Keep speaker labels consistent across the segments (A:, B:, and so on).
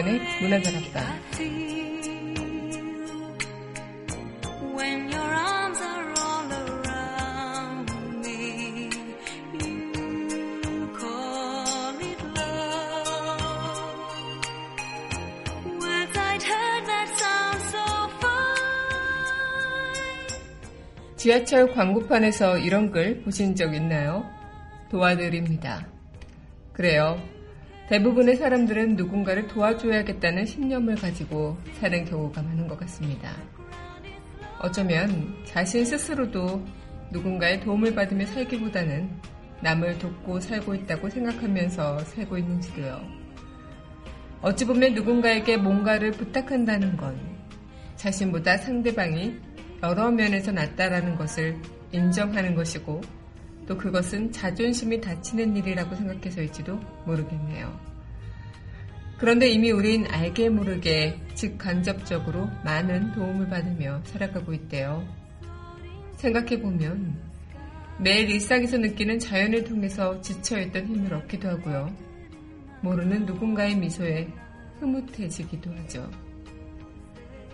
A: 강민선의 문화다락방 지하철 광고판에서 이런 글 보신 적 있나요? 도와드립니다. 그래요. 대부분의 사람들은 누군가를 도와줘야겠다는 신념을 가지고 사는 경우가 많은 것 같습니다. 어쩌면 자신 스스로도 누군가의 도움을 받으며 살기보다는 남을 돕고 살고 있다고 생각하면서 살고 있는지도요. 어찌 보면 누군가에게 뭔가를 부탁한다는 건 자신보다 상대방이 여러 면에서 낫다라는 것을 인정하는 것이고 또 그것은 자존심이 다치는 일이라고 생각해서일지도 모르겠네요. 그런데 이미 우린 알게 모르게 직간접적으로 많은 도움을 받으며 살아가고 있대요. 생각해보면 매일 일상에서 느끼는 자연을 통해서 지쳐있던 힘을 얻기도 하고요. 모르는 누군가의 미소에 흐뭇해지기도 하죠.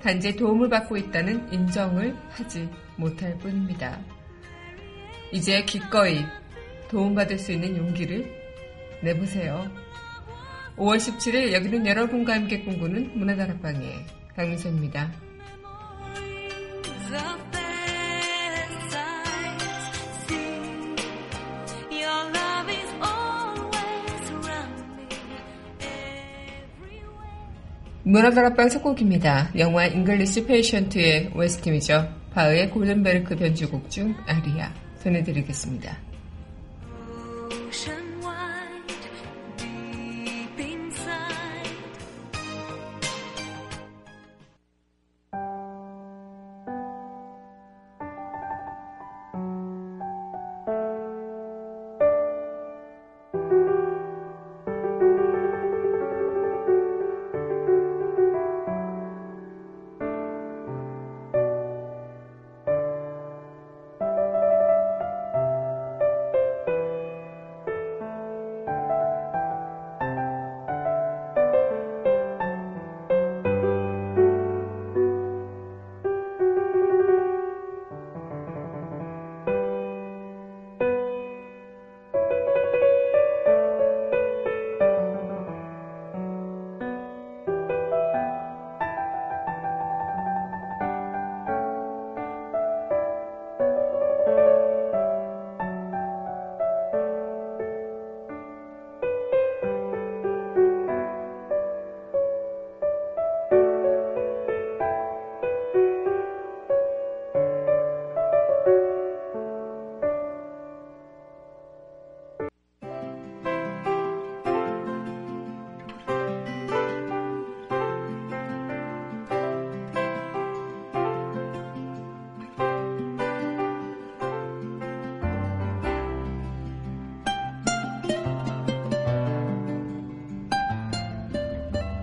A: 단지 도움을 받고 있다는 인정을 하지 못할 뿐입니다. 이제 기꺼이 도움받을 수 있는 용기를 내보세요. 5월 17일 여기는 여러분과 함께 꿈꾸는 문화다락방의 강민선입니다. 문화다락방 속 곡입니다. 영화 잉글리시 페이션트의 OST이죠. 바흐의 골드베르크 변주곡 중 아리아 전해드리겠습니다.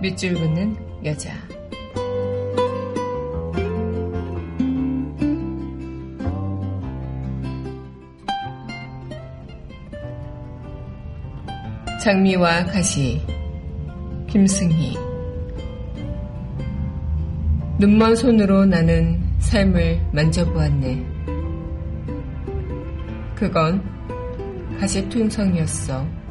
A: 밑줄 긋는 여자. 장미와 가시, 김승희. 눈먼 손으로 나는 삶을 만져보았네. 그건 가시퉁성이었어.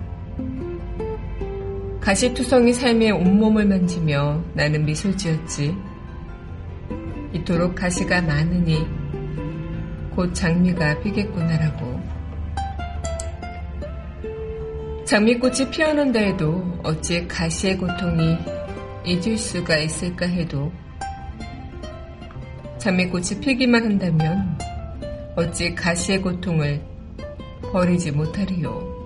A: 가시투성이 삶의 온몸을 만지며 나는 미소 지었지. 이토록 가시가 많으니 곧 장미가 피겠구나라고. 장미꽃이 피어난다 해도 어찌 가시의 고통이 잊을 수가 있을까 해도 장미꽃이 피기만 한다면 어찌 가시의 고통을 버리지 못하리요.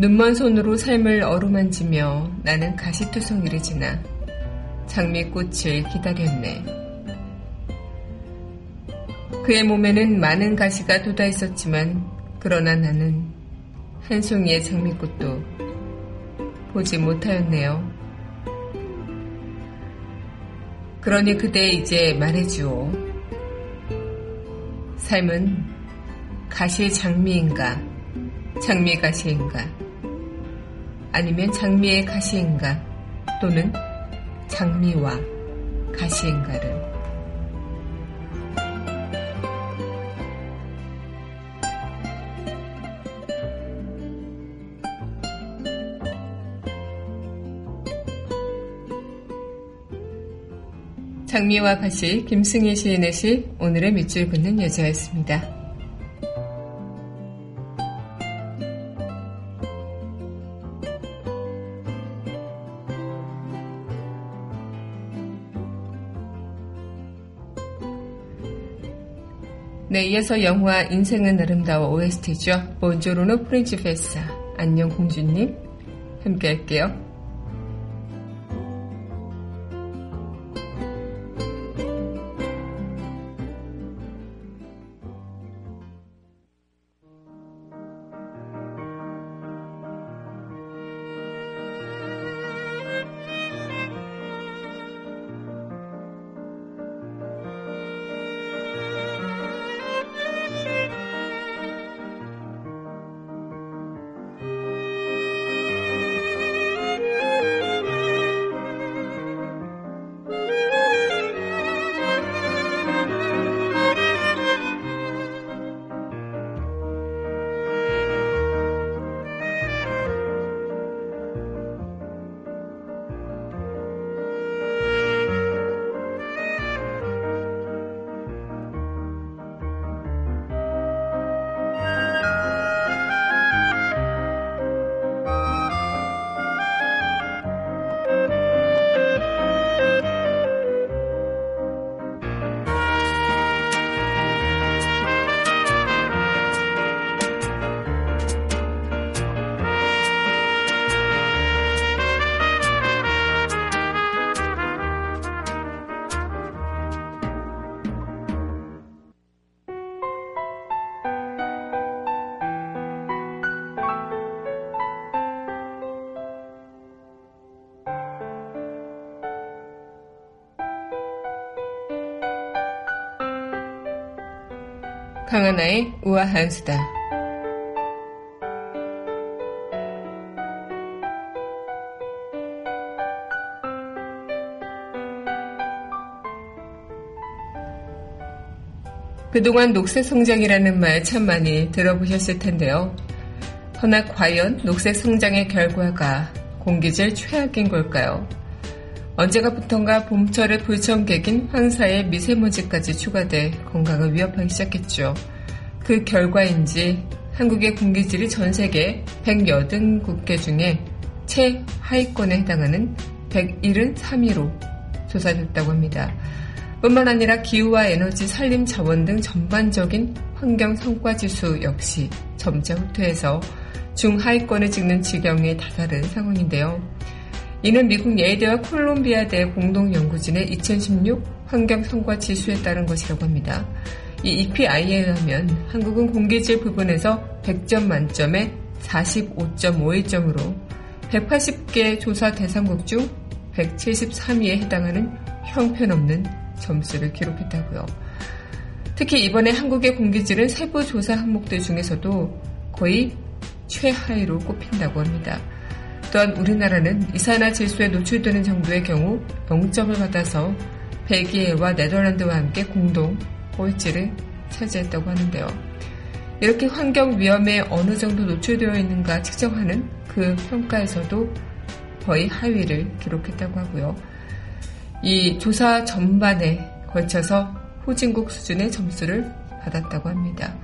A: 눈먼 손으로 삶을 어루만지며 나는 가시투성이를 지나 장미꽃을 기다렸네. 그의 몸에는 많은 가시가 돋아 있었지만 그러나 나는 한 송이의 장미꽃도 보지 못하였네요. 그러니 그대 이제 말해주오. 삶은 가시의 장미인가, 장미가시인가? 아니면 장미의 가시인가 또는 장미와 가시인가를 장미와 가시 김승희 시인의 시 오늘의 밑줄 긋는 여자였습니다. 네, 이어서 영화 인생은 아름다워 OST죠. 본조로노 프린치페사. 안녕 공주님. 함께 할게요. 강하나의 우아한 수다. 그동안 녹색 성장이라는 말 참 많이 들어보셨을 텐데요. 허나 과연 녹색 성장의 결과가 공기질 최악인 걸까요? 언제가부턴가 봄철의 불청객인 황사에 미세먼지까지 추가돼 건강을 위협하기 시작했죠. 그 결과인지 한국의 공기질이 전 세계 180국계 중에 최하위권에 해당하는 173위로 조사됐다고 합니다. 뿐만 아니라 기후와 에너지, 산림 자원 등 전반적인 환경 성과 지수 역시 점차 후퇴해서 중하위권을 찍는 지경에 다다른 상황인데요. 이는 미국 예대와 콜롬비아대 공동연구진의 2016 환경 성과 지수에 따른 것이라고 합니다. 이 EPI에 의하면 한국은 공기질 부분에서 100점 만점에 45.51점으로 180개 조사 대상국 중 173위에 해당하는 형편없는 점수를 기록했다고요. 특히 이번에 한국의 공기질은 세부 조사 항목들 중에서도 거의 최하위로 꼽힌다고 합니다. 또한 우리나라는 이산화질소에 노출되는 정도의 경우 0점을 받아서 벨기에와 네덜란드와 함께 공동 꼴찌를 차지했다고 하는데요. 이렇게 환경 위험에 어느 정도 노출되어 있는가 측정하는 그 평가에서도 거의 하위를 기록했다고 하고요. 이 조사 전반에 걸쳐서 후진국 수준의 점수를 받았다고 합니다.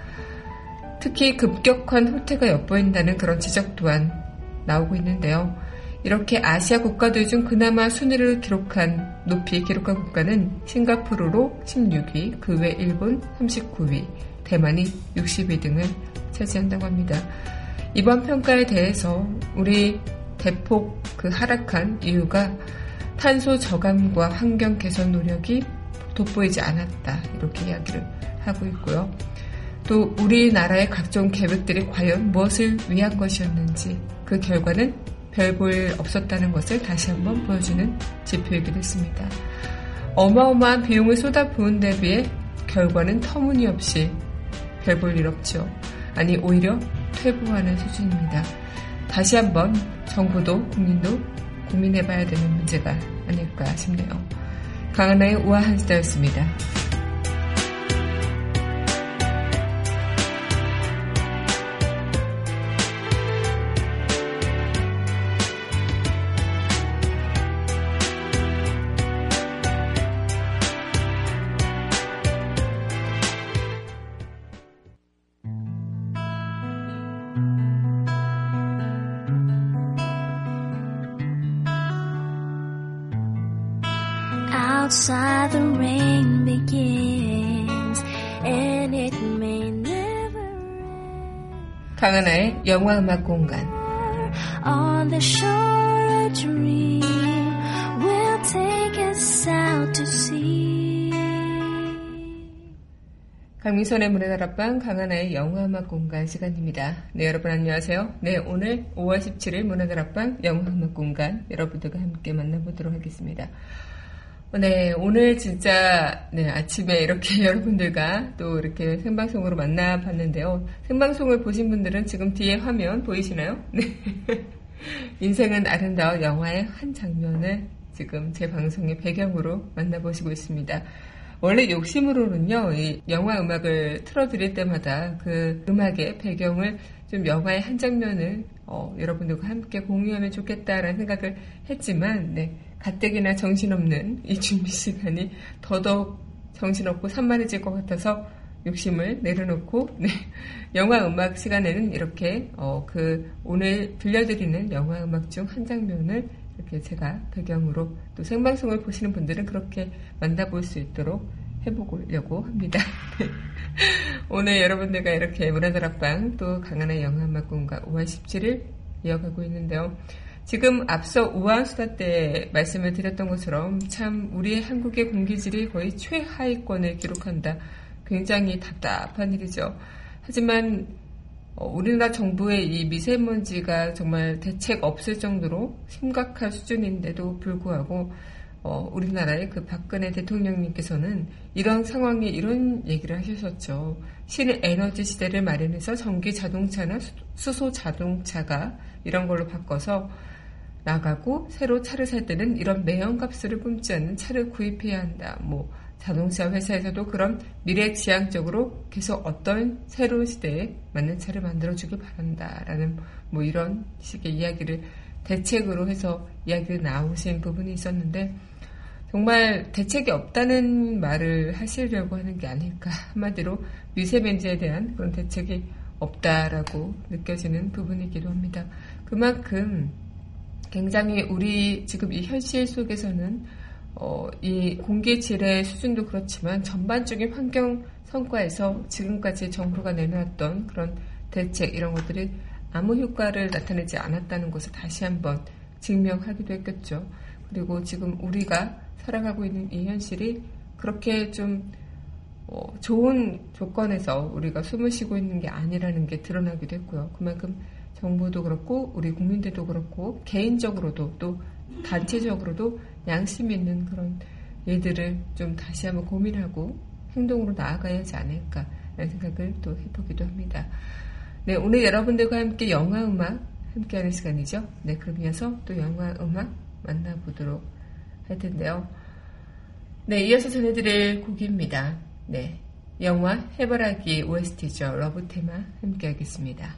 A: 특히 급격한 후퇴가 엿보인다는 그런 지적 또한 나오고 있는데요. 이렇게 아시아 국가들 중 그나마 순위를 기록한 높이 기록한 국가는 싱가포르로 16위, 그 외 일본 39위, 대만이 60위 등을 차지한다고 합니다. 이번 평가에 대해서 우리 대폭 그 하락한 이유가 탄소 저감과 환경 개선 노력이 돋보이지 않았다 이렇게 이야기를 하고 있고요. 또 우리나라의 각종 계획들이 과연 무엇을 위한 것이었는지 그 결과는 별 볼 없었다는 것을 다시 한번 보여주는 지표이기도 했습니다. 어마어마한 비용을 쏟아부은 데 비해 결과는 터무니없이 별 볼 일 없죠. 아니 오히려 퇴보하는 수준입니다. 다시 한번 정부도 국민도 고민해봐야 되는 문제가 아닐까 싶네요. 강하나의 우아한 시대였습니다. 강하나의 영화 음악 공간 On the shore a dream will take us out to sea. 강민선의 문화다락방 강하나의 영화 음악 공간 시간입니다. 네, 여러분 안녕하세요. 네, 오늘 5월 17일 문화다락방 영화 음악 공간 여러분들과 함께 만나보도록 하겠습니다. 네, 오늘 진짜, 네, 아침에 이렇게 여러분들과 또 이렇게 생방송으로 만나봤는데요. 생방송을 보신 분들은 지금 뒤에 화면 보이시나요? 네. 인생은 아름다워 영화의 한 장면을 지금 제 방송의 배경으로 만나보시고 있습니다. 원래 욕심으로는요, 이 영화 음악을 틀어드릴 때마다 그 음악의 배경을 좀 영화의 한 장면을 어, 여러분들과 함께 공유하면 좋겠다라는 생각을 했지만, 네, 가뜩이나 정신없는 이 준비 시간이 더더욱 정신없고 산만해질 것 같아서 욕심을 내려놓고 네, 영화 음악 시간에는 이렇게 어, 그 오늘 들려드리는 영화 음악 중 한 장면을 이렇게 제가 배경으로 또 생방송을 보시는 분들은 그렇게 만나볼 수 있도록 해보려고 합니다. 오늘 여러분들과 이렇게 문화다락방 또 강한의 영화 음악 공간 5월 17일 이어가고 있는데요. 지금 앞서 우한수다 때 말씀을 드렸던 것처럼 참 우리의 한국의 공기질이 거의 최하위권을 기록한다. 굉장히 답답한 일이죠. 하지만 어, 우리나라 정부의 이 미세먼지가 정말 대책 없을 정도로 심각한 수준인데도 불구하고 어, 우리나라의 그 박근혜 대통령님께서는 이런 상황에 이런 얘기를 하셨었죠. 신에너지 시대를 마련해서 전기 자동차나 수소 자동차가 이런 걸로 바꿔서 나가고 새로 차를 살 때는 이런 매연값을 뿜지 않는 차를 구입해야 한다. 뭐 자동차 회사에서도 그런 미래 지향적으로 계속 어떤 새로운 시대에 맞는 차를 만들어주길 바란다 라는 뭐 이런 식의 이야기를 대책으로 해서 이야기를 나오신 부분이 있었는데 정말 대책이 없다는 말을 하시려고 하는 게 아닐까 한마디로 미세먼지에 대한 그런 대책이 없다라고 느껴지는 부분이기도 합니다. 그만큼 굉장히 우리 지금 이 현실 속에서는 어, 이 공기 질의 수준도 그렇지만 전반적인 환경 성과에서 지금까지 정부가 내놓았던 그런 대책 이런 것들이 아무 효과를 나타내지 않았다는 것을 다시 한번 증명하기도 했겠죠. 그리고 지금 우리가 살아가고 있는 이 현실이 그렇게 좀 어, 좋은 조건에서 우리가 숨을 쉬고 있는 게 아니라는 게 드러나기도 했고요. 그만큼 정부도 그렇고 우리 국민들도 그렇고 개인적으로도 또 단체적으로도 양심 있는 그런 일들을 좀 다시 한번 고민하고 행동으로 나아가야 하지 않을까라는 생각을 또 해보기도 합니다. 네, 오늘 여러분들과 함께 영화 음악 함께하는 시간이죠. 네, 그럼 이어서 또 영화 음악 만나보도록 할 텐데요. 네, 이어서 전해드릴 곡입니다. 네, 영화 해바라기 OST죠. 러브 테마 함께 하겠습니다.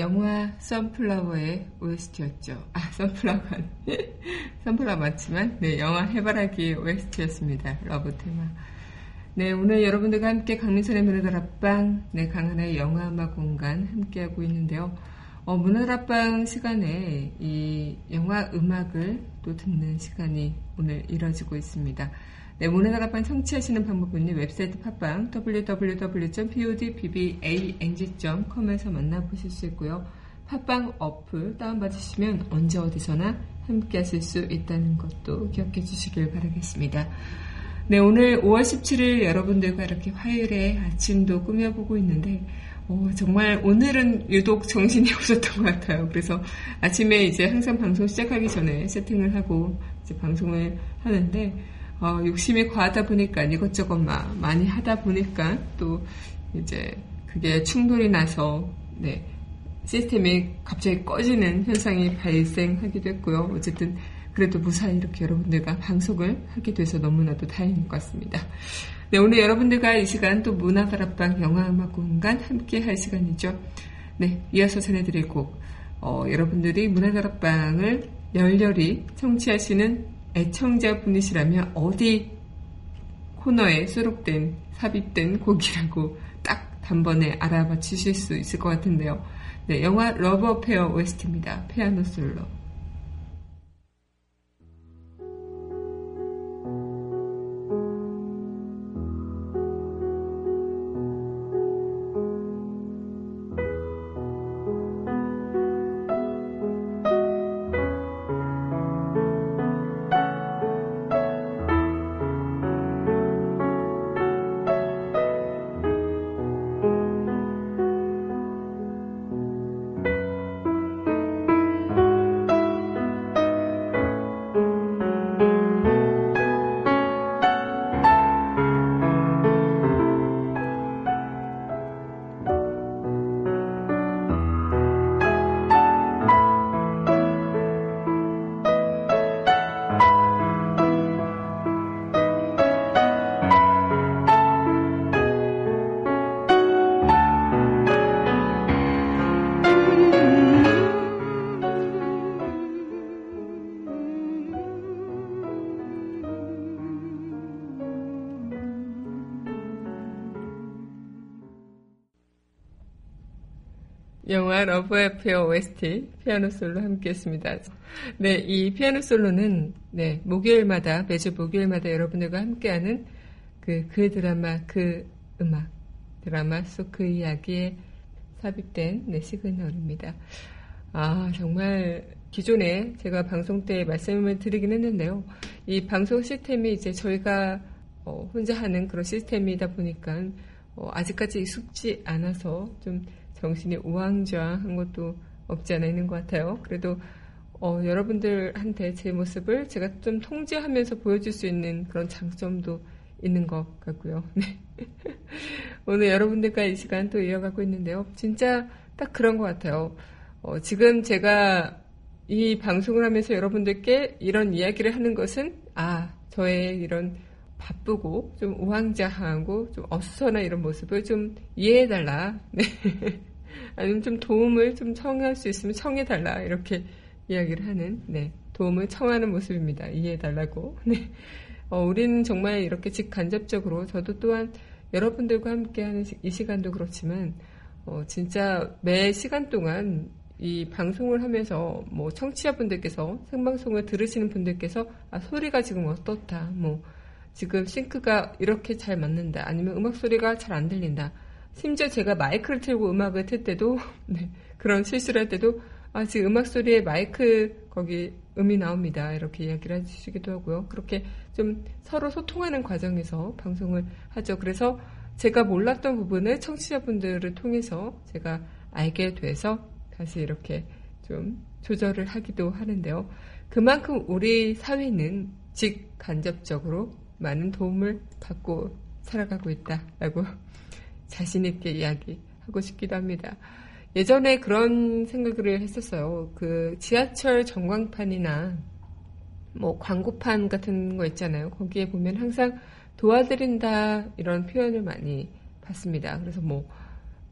A: 영화 Sunflower의 OST였죠. 아, Sunflower. Sunflower 맞지만, 네, 영화 해바라기 OST였습니다. 러브 테마. 네, 오늘 여러분들과 함께 강민선의 문화다락방, 네, 강한의 영화 음악 공간 함께하고 있는데요. 어, 문화다락방 시간에 이 영화 음악을 또 듣는 시간이 오늘 이뤄지고 있습니다. 네, 문화다락방 청취하시는 방법은요, 웹사이트 팟빵 www.podbbang.com에서 만나보실 수 있고요. 팟빵 어플 다운받으시면 언제 어디서나 함께 하실 수 있다는 것도 기억해 주시길 바라겠습니다. 네, 오늘 5월 17일 여러분들과 이렇게 화요일에 아침도 꾸며보고 있는데, 어, 정말 오늘은 유독 정신이 없었던 것 같아요. 그래서 아침에 이제 항상 방송 시작하기 전에 세팅을 하고 이제 방송을 하는데, 어, 욕심이 과하다 보니까 이것저것 막 많이 하다 보니까 또 이제 그게 충돌이 나서, 네, 시스템이 갑자기 꺼지는 현상이 발생하기도 했고요. 어쨌든 그래도 무사히 이렇게 여러분들과 방송을 하게 돼서 너무나도 다행인 것 같습니다. 네, 오늘 여러분들과 이 시간 또 문화다락방 영화음악 공간 함께 할 시간이죠. 네, 이어서 전해드릴 곡, 어, 여러분들이 문화다락방을 열렬히 청취하시는 애청자 분이시라면 어디 코너에 수록된, 삽입된 곡이라고 딱 단번에 알아봐 주실 수 있을 것 같은데요. 네, 영화 러브 어페어 OST입니다. 피아노 솔로. 영화 러브 어페어 OST 피아노 솔로 함께 했습니다. 네, 이 피아노 솔로는 네, 목요일마다 매주 목요일마다 여러분들과 함께하는 그, 그 드라마, 그 음악, 드라마 속 그 이야기에 삽입된 네, 시그널입니다. 아, 정말 기존에 제가 방송 때 말씀을 드리긴 했는데요. 이 방송 시스템이 이제 저희가 어, 혼자 하는 그런 시스템이다 보니까 어, 아직까지 익숙지 않아서 좀 정신이 우왕좌왕한 것도 없지 않아 있는 것 같아요. 그래도 어, 여러분들한테 제 모습을 제가 좀 통제하면서 보여줄 수 있는 그런 장점도 있는 것 같고요. 네. 오늘 여러분들과 이 시간 또 이어가고 있는데요. 진짜 딱 그런 것 같아요. 어, 지금 제가 이 방송을 하면서 여러분들께 이런 이야기를 하는 것은, 아, 저의 이런 바쁘고 좀 우왕좌왕하고 좀 어수선한 이런 모습을 좀 이해해달라. 네. 아니면 좀 도움을 좀 청할 수 있으면 청해달라. 이렇게 이야기를 하는, 네. 도움을 청하는 모습입니다. 이해해달라고. 네. 어, 우리는 정말 이렇게 직간접적으로 저도 또한 여러분들과 함께하는 이 시간도 그렇지만, 어, 진짜 매 시간 동안 이 방송을 하면서 뭐 청취자분들께서 생방송을 들으시는 분들께서 아 소리가 지금 어떻다 뭐 지금 싱크가 이렇게 잘 맞는다 아니면 음악 소리가 잘 안 들린다 심지어 제가 마이크를 틀고 음악을 틀 때도 네, 그런 실수를 할 때도 아 지금 음악 소리에 마이크 거기 음이 나옵니다. 이렇게 이야기를 해주시기도 하고요. 그렇게 좀 서로 소통하는 과정에서 방송을 하죠. 그래서 제가 몰랐던 부분을 청취자분들을 통해서 제가 알게 돼서 다시 이렇게 좀 조절을 하기도 하는데요. 그만큼 우리 사회는 직간접적으로 많은 도움을 받고 살아가고 있다라고 자신있게 이야기하고 싶기도 합니다. 예전에 그런 생각을 했었어요. 그 지하철 전광판이나 뭐 광고판 같은 거 있잖아요. 거기에 보면 항상 도와드린다 이런 표현을 많이 봤습니다. 그래서 뭐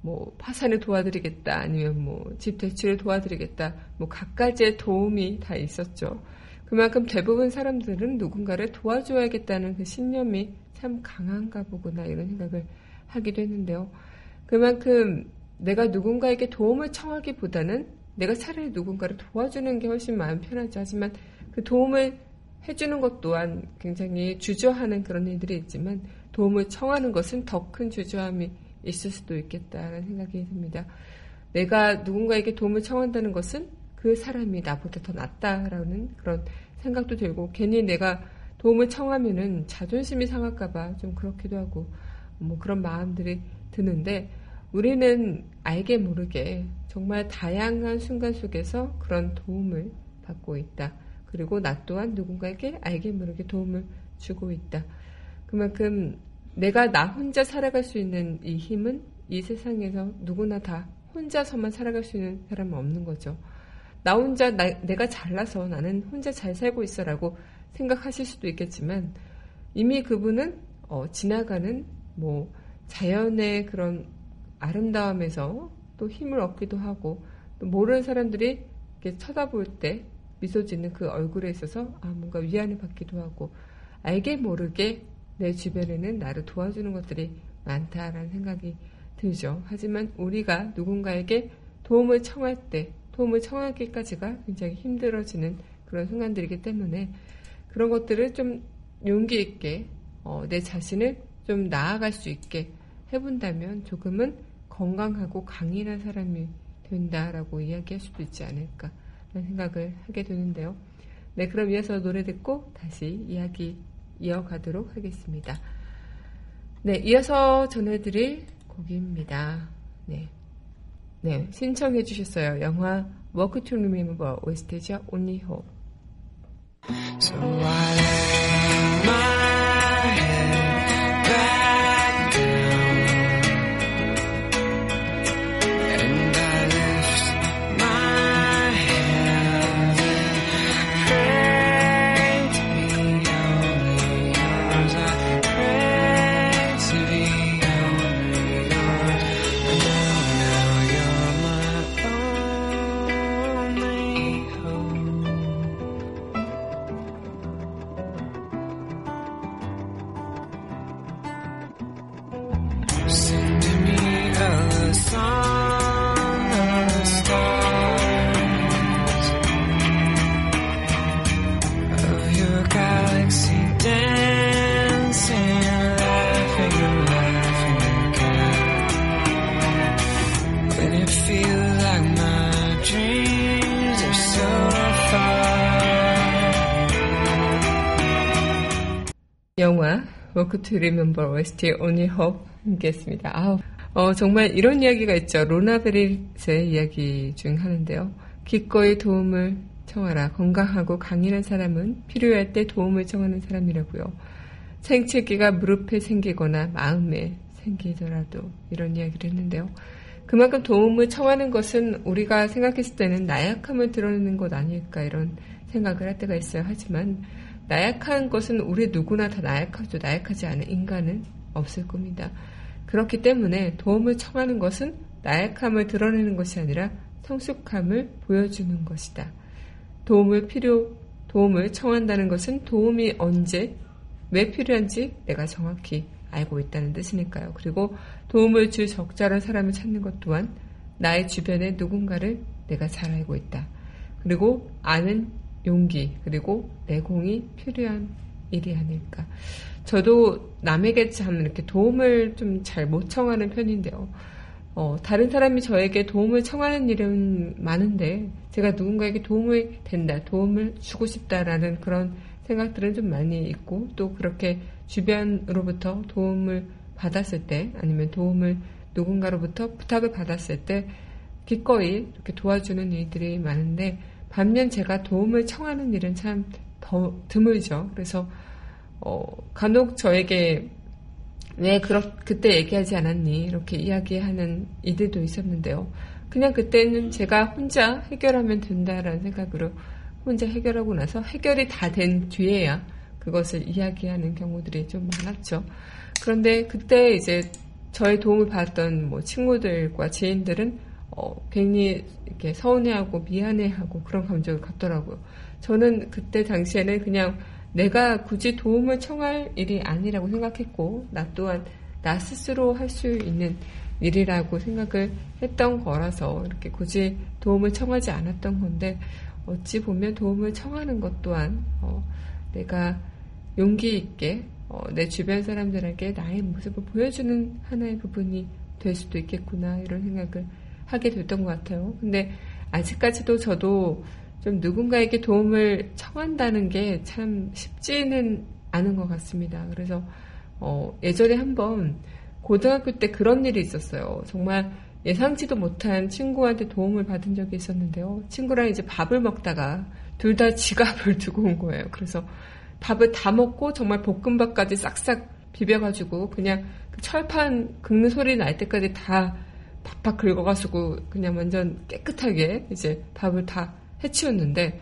A: 뭐 파산을 도와드리겠다 아니면 뭐 집 대출을 도와드리겠다 뭐 각가지의 도움이 다 있었죠. 그만큼 대부분 사람들은 누군가를 도와줘야겠다는 그 신념이 참 강한가 보구나 이런 생각을 하기도 했는데요. 그만큼 내가 누군가에게 도움을 청하기보다는 내가 차라리 누군가를 도와주는 게 훨씬 마음 편하죠. 하지만 그 도움을 해주는 것 또한 굉장히 주저하는 그런 일들이 있지만 도움을 청하는 것은 더 큰 주저함이 있을 수도 있겠다라는 생각이 듭니다. 내가 누군가에게 도움을 청한다는 것은 그 사람이 나보다 더 낫다라는 그런 생각도 들고 괜히 내가 도움을 청하면은 자존심이 상할까봐 좀 그렇기도 하고 뭐 그런 마음들이 드는데 우리는 알게 모르게 정말 다양한 순간 속에서 그런 도움을 받고 있다. 그리고 나 또한 누군가에게 알게 모르게 도움을 주고 있다. 그만큼 내가 나 혼자 살아갈 수 있는 이 힘은 이 세상에서 누구나 다 혼자서만 살아갈 수 있는 사람은 없는 거죠. 나 혼자 나, 내가 잘나서 나는 혼자 잘 살고 있어라고 생각하실 수도 있겠지만 이미 그분은 어, 지나가는 뭐 자연의 그런 아름다움에서 또 힘을 얻기도 하고 또 모르는 사람들이 이렇게 쳐다볼 때 미소 짓는 그 얼굴에 있어서 아 뭔가 위안을 받기도 하고 알게 모르게 내 주변에는 나를 도와주는 것들이 많다라는 생각이 들죠. 하지만 우리가 누군가에게 도움을 청할 때 도움을 청하기까지가 굉장히 힘들어지는 그런 순간들이기 때문에 그런 것들을 좀 용기 있게 어, 내 자신을 좀 나아갈 수 있게 해본다면 조금은 건강하고 강인한 사람이 된다라고 이야기할 수도 있지 않을까 라는 생각을 하게 되는데요. 네, 그럼 이어서 노래 듣고 다시 이야기 이어가도록 하겠습니다. 네, 이어서 전해드릴 곡입니다. 네. 네, 신청해 주셨어요. 영화 Walk to Remember OST죠. Only Hope. So Walk to Remember OST Only Hope 함께했습니다. 아우, 어, 정말 이런 이야기가 있죠. 로나베리스의 이야기 중 하는데요. 기꺼이 도움을 청하라. 건강하고 강인한 사람은 필요할 때 도움을 청하는 사람이라고요. 생채기가 무릎에 생기거나 마음에 생기더라도 이런 이야기를 했는데요. 그만큼 도움을 청하는 것은 우리가 생각했을 때는 나약함을 드러내는 것 아닐까 이런 생각을 할 때가 있어요. 하지만 나약한 것은 우리 누구나 다 나약하죠. 나약하지 않은 인간은 없을 겁니다. 그렇기 때문에 도움을 청하는 것은 나약함을 드러내는 것이 아니라 성숙함을 보여주는 것이다. 도움을 필요, 도움을 청한다는 것은 도움이 언제, 왜 필요한지 내가 정확히 알고 있다는 뜻이니까요. 그리고 도움을 줄 적절한 사람을 찾는 것 또한 나의 주변에 누군가를 내가 잘 알고 있다. 그리고 아는 용기 그리고 내공이 필요한 일이 아닐까. 저도 남에게 참 이렇게 도움을 좀 잘 못 청하는 편인데요. 어, 다른 사람이 저에게 도움을 청하는 일은 많은데 제가 누군가에게 도움이 된다, 도움을 주고 싶다라는 그런 생각들은 좀 많이 있고 또 그렇게 주변으로부터 도움을 받았을 때 아니면 도움을 누군가로부터 부탁을 받았을 때 기꺼이 이렇게 도와주는 일들이 많은데 반면 제가 도움을 청하는 일은 참 더 드물죠. 그래서 어, 간혹 저에게 왜 그렇, 그때 얘기하지 않았니? 이렇게 이야기하는 이들도 있었는데요. 그냥 그때는 제가 혼자 해결하면 된다라는 생각으로 혼자 해결하고 나서 해결이 다 된 뒤에야 그것을 이야기하는 경우들이 좀 많았죠. 그런데 그때 이제 저의 도움을 받았던 뭐 친구들과 지인들은 어, 괜히 이렇게 서운해하고 미안해하고 그런 감정을 갖더라고요. 저는 그때 당시에는 그냥 내가 굳이 도움을 청할 일이 아니라고 생각했고, 나 또한 나 스스로 할 수 있는 일이라고 생각을 했던 거라서 이렇게 굳이 도움을 청하지 않았던 건데, 어찌 보면 도움을 청하는 것 또한, 어, 내가 용기 있게 어, 내 주변 사람들에게 나의 모습을 보여주는 하나의 부분이 될 수도 있겠구나, 이런 생각을 하게 됐던 것 같아요. 근데 아직까지도 저도 좀 누군가에게 도움을 청한다는 게 참 쉽지는 않은 것 같습니다. 그래서 어, 예전에 한번 고등학교 때 그런 일이 있었어요. 정말 예상치도 못한 친구한테 도움을 받은 적이 있었는데요. 친구랑 이제 밥을 먹다가 둘 다 지갑을 두고 온 거예요. 그래서 밥을 다 먹고 정말 볶음밥까지 싹싹 비벼가지고 그냥 그 철판 긁는 소리 날 때까지 다 팍팍 긁어가지고 그냥 완전 깨끗하게 이제 밥을 다 해치웠는데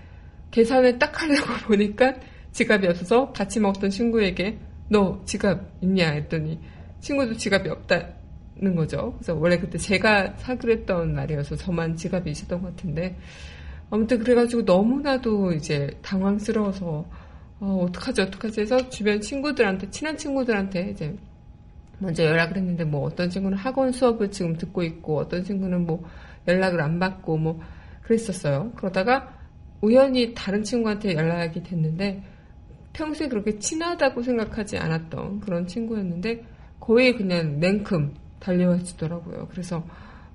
A: 계산을 딱 하려고 보니까 지갑이 없어서 같이 먹던 친구에게 너 지갑 있냐 했더니 친구도 지갑이 없다는 거죠. 그래서 원래 그때 제가 사기로 했던 날이어서 저만 지갑이 있었던 것 같은데 아무튼 그래가지고 너무나도 이제 당황스러워서 어, 어떡하지 어떡하지 해서 주변 친구들한테 친한 친구들한테 이제 먼저 연락을 했는데 뭐 어떤 친구는 학원 수업을 지금 듣고 있고 어떤 친구는 뭐 연락을 안 받고 뭐 그랬었어요. 그러다가 우연히 다른 친구한테 연락이 됐는데 평소에 그렇게 친하다고 생각하지 않았던 그런 친구였는데 거의 그냥 냉큼 달려와 주더라고요. 그래서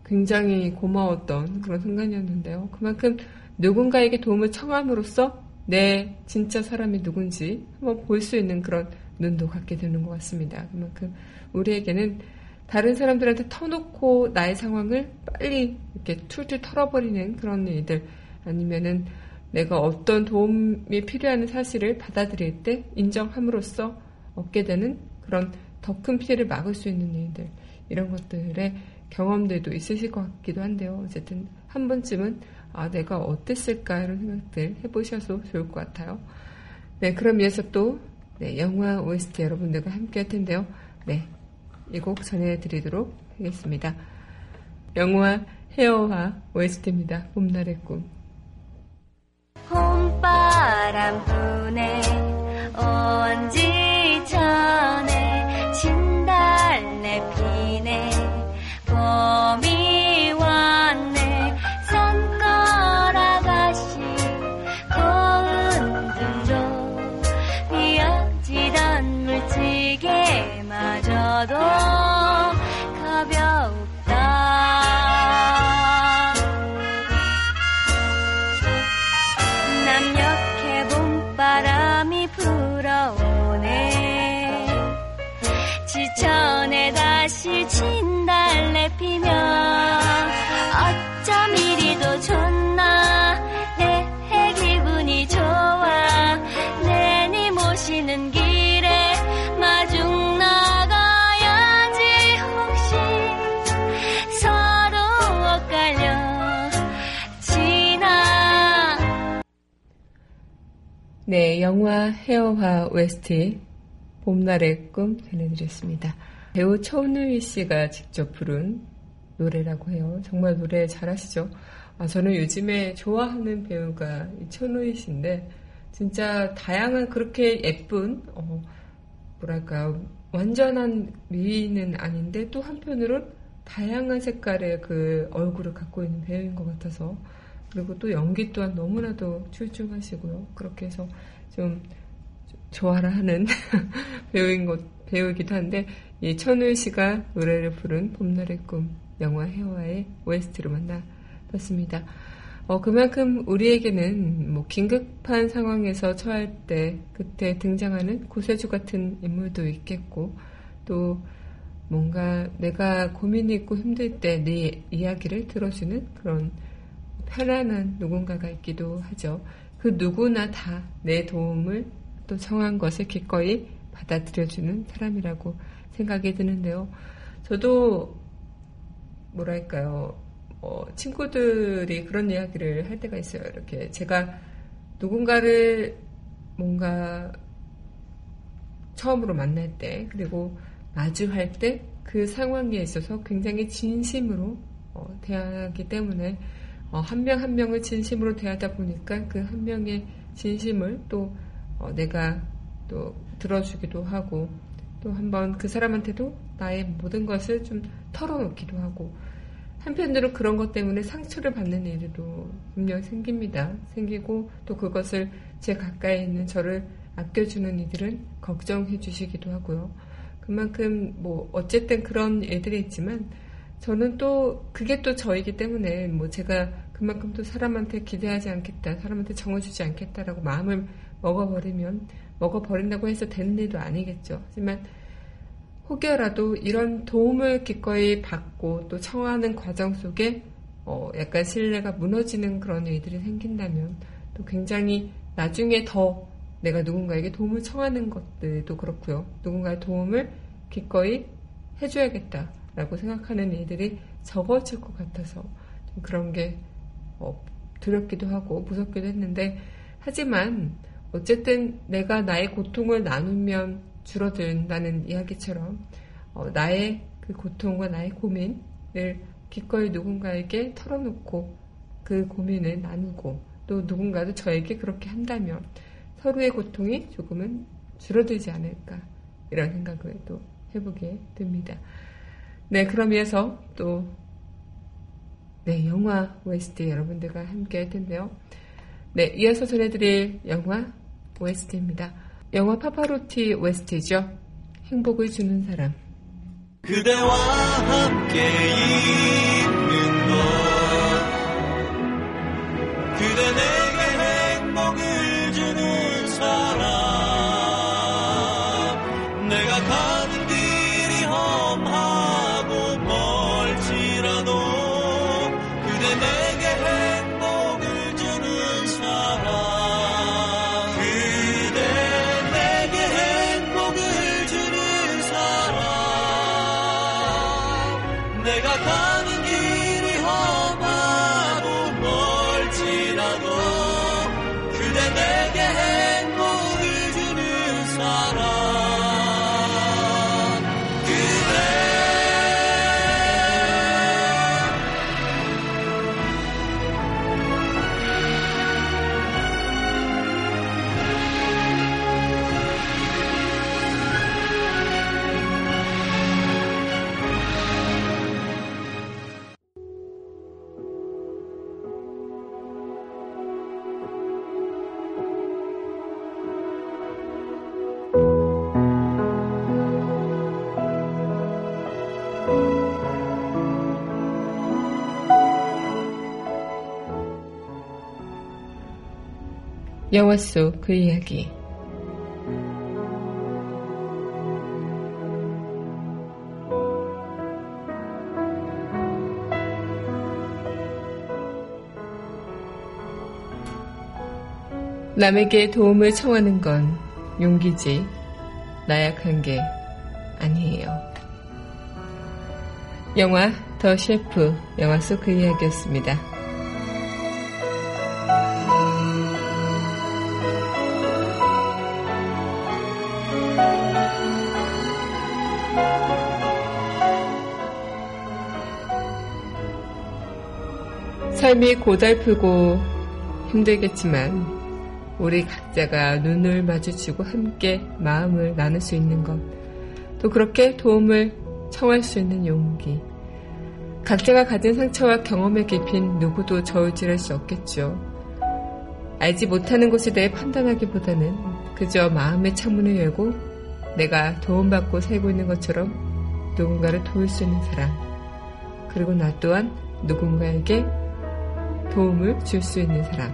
A: 굉장히 고마웠던 그런 순간이었는데요. 그만큼 누군가에게 도움을 청함으로써 내 진짜 사람이 누군지 한번 볼 수 있는 그런 눈도 갖게 되는 것 같습니다. 그만큼 우리에게는 다른 사람들한테 터놓고 나의 상황을 빨리 이렇게 툴툴 털어버리는 그런 일들 아니면은 내가 어떤 도움이 필요한 사실을 받아들일 때 인정함으로써 얻게 되는 그런 더 큰 피해를 막을 수 있는 일들 이런 것들의 경험들도 있으실 것 같기도 한데요. 어쨌든 한 번쯤은 아 내가 어땠을까 이런 생각들 해보셔도 좋을 것 같아요. 네 그럼 이어서 또 네, 영화 OST 여러분들과 함께 할 텐데요. 네 이 곡 전해드리도록 하겠습니다. 영화 헤어와 OST입니다. 봄날의 꿈.
B: 봄바람 부네 온지 다시 진달래 피면
A: 네, 영화 헤어화 웨스트 봄날의 꿈 전해드렸습니다. 배우 천우희 씨가 직접 부른 노래라고 해요. 정말 노래 잘하시죠? 아, 저는 요즘에 좋아하는 배우가 천우희 씨인데, 진짜 다양한 그렇게 예쁜, 어, 뭐랄까, 완전한 미인은 아닌데, 또 한편으론 다양한 색깔의 그 얼굴을 갖고 있는 배우인 것 같아서, 그리고 또 연기 또한 너무나도 출중하시고요. 그렇게 해서 좀 좋아라 하는 배우인 것, 배우이기도 한데, 이 천우희 씨가 노래를 부른 봄날의 꿈 영화 해와의 OST로 만나 봤습니다. 어, 그만큼 우리에게는 뭐 긴급한 상황에서 처할 때 그때 등장하는 구세주 같은 인물도 있겠고 또 뭔가 내가 고민이 있고 힘들 때 내 이야기를 들어주는 그런 편안한 누군가가 있기도 하죠. 그 누구나 다 내 도움을 또 청한 것을 기꺼이 받아들여주는 사람이라고 생각이 드는데요. 저도 뭐랄까요. 어, 친구들이 그런 이야기를 할 때가 있어요. 이렇게 제가 누군가를 뭔가 처음으로 만날 때 그리고 마주할 때 그 상황에 있어서 굉장히 진심으로 어, 대하기 때문에 어, 한명한 명을 진심으로 대하다 보니까 그 한 명의 진심을 또 어, 내가 또 들어주기도 하고 또 한번 그 사람한테도 나의 모든 것을 좀 털어놓기도 하고 한편으로 그런 것 때문에 상처를 받는 일도 분명 생깁니다. 생기고 또 그것을 제 가까이 있는 저를 아껴주는 이들은 걱정해 주시기도 하고요. 그만큼 뭐 어쨌든 그런 일들이 있지만 저는 또 그게 또 저이기 때문에 뭐 제가 그만큼 또 사람한테 기대하지 않겠다, 사람한테 정해주지 않겠다라고 마음을 먹어버리면 먹어버린다고 해서 되는 일도 아니겠죠. 하지만 혹여라도 이런 도움을 기꺼이 받고 또 청하는 과정 속에 어 약간 신뢰가 무너지는 그런 일들이 생긴다면 또 굉장히 나중에 더 내가 누군가에게 도움을 청하는 것들도 그렇고요. 누군가의 도움을 기꺼이 해줘야겠다 라고 생각하는 일들이 적어질 것 같아서 그런 게 어, 두렵기도 하고 무섭기도 했는데 하지만 어쨌든 내가 나의 고통을 나누면 줄어든다는 이야기처럼 어, 나의 그 고통과 나의 고민을 기꺼이 누군가에게 털어놓고 그 고민을 나누고 또 누군가도 저에게 그렇게 한다면 서로의 고통이 조금은 줄어들지 않을까 이런 생각을 또 해보게 됩니다. 네, 그럼 이어서 또 네, 영화 OST 여러분들과 함께 할 텐데요. 네, 이어서 전해드릴 영화 OST입니다. 영화 파파로티 OST죠. 행복을 주는 사람.
C: 그대와 함께 있는 것
A: 영화 속 그 이야기. 남에게 도움을 청하는 건 용기지 나약한 게 아니에요. 영화 더 셰프 영화 속 그 이야기였습니다. 삶이 고달프고 힘들겠지만 우리 각자가 눈을 마주치고 함께 마음을 나눌 수 있는 것, 또 그렇게 도움을 청할 수 있는 용기. 각자가 가진 상처와 경험의 깊이는 누구도 저울질할 수 없겠죠. 알지 못하는 것에 대해 판단하기보다는 그저 마음의 창문을 열고 내가 도움받고 살고 있는 것처럼 누군가를 도울 수 있는 사람. 그리고 나 또한 누군가에게 도움을 줄 수 있는 사람.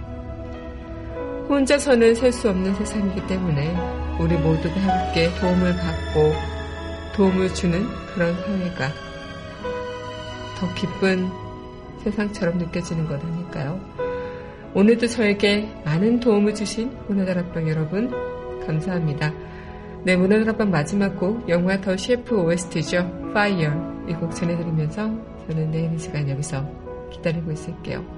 A: 혼자서는 살 수 없는 세상이기 때문에 우리 모두가 함께 도움을 받고 도움을 주는 그런 사회가 더 기쁜 세상처럼 느껴지는 것 아닐까요? 오늘도 저에게 많은 도움을 주신 문화다락방 여러분 감사합니다. 네, 문화다락방 마지막 곡 영화 더 셰프 OST죠. Fire 이 곡 전해드리면서 저는 내일 이 시간 여기서 기다리고 있을게요.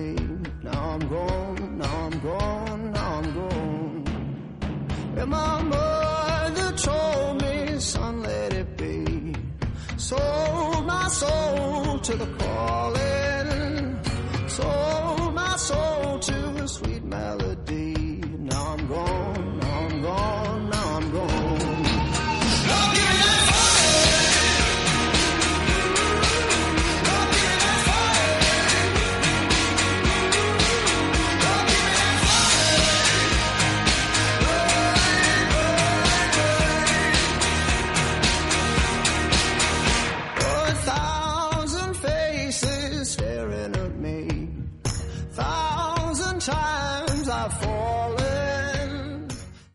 D: gone, now I'm gone. And my mother told me, son, let it be. Sold my soul to the calling. Sold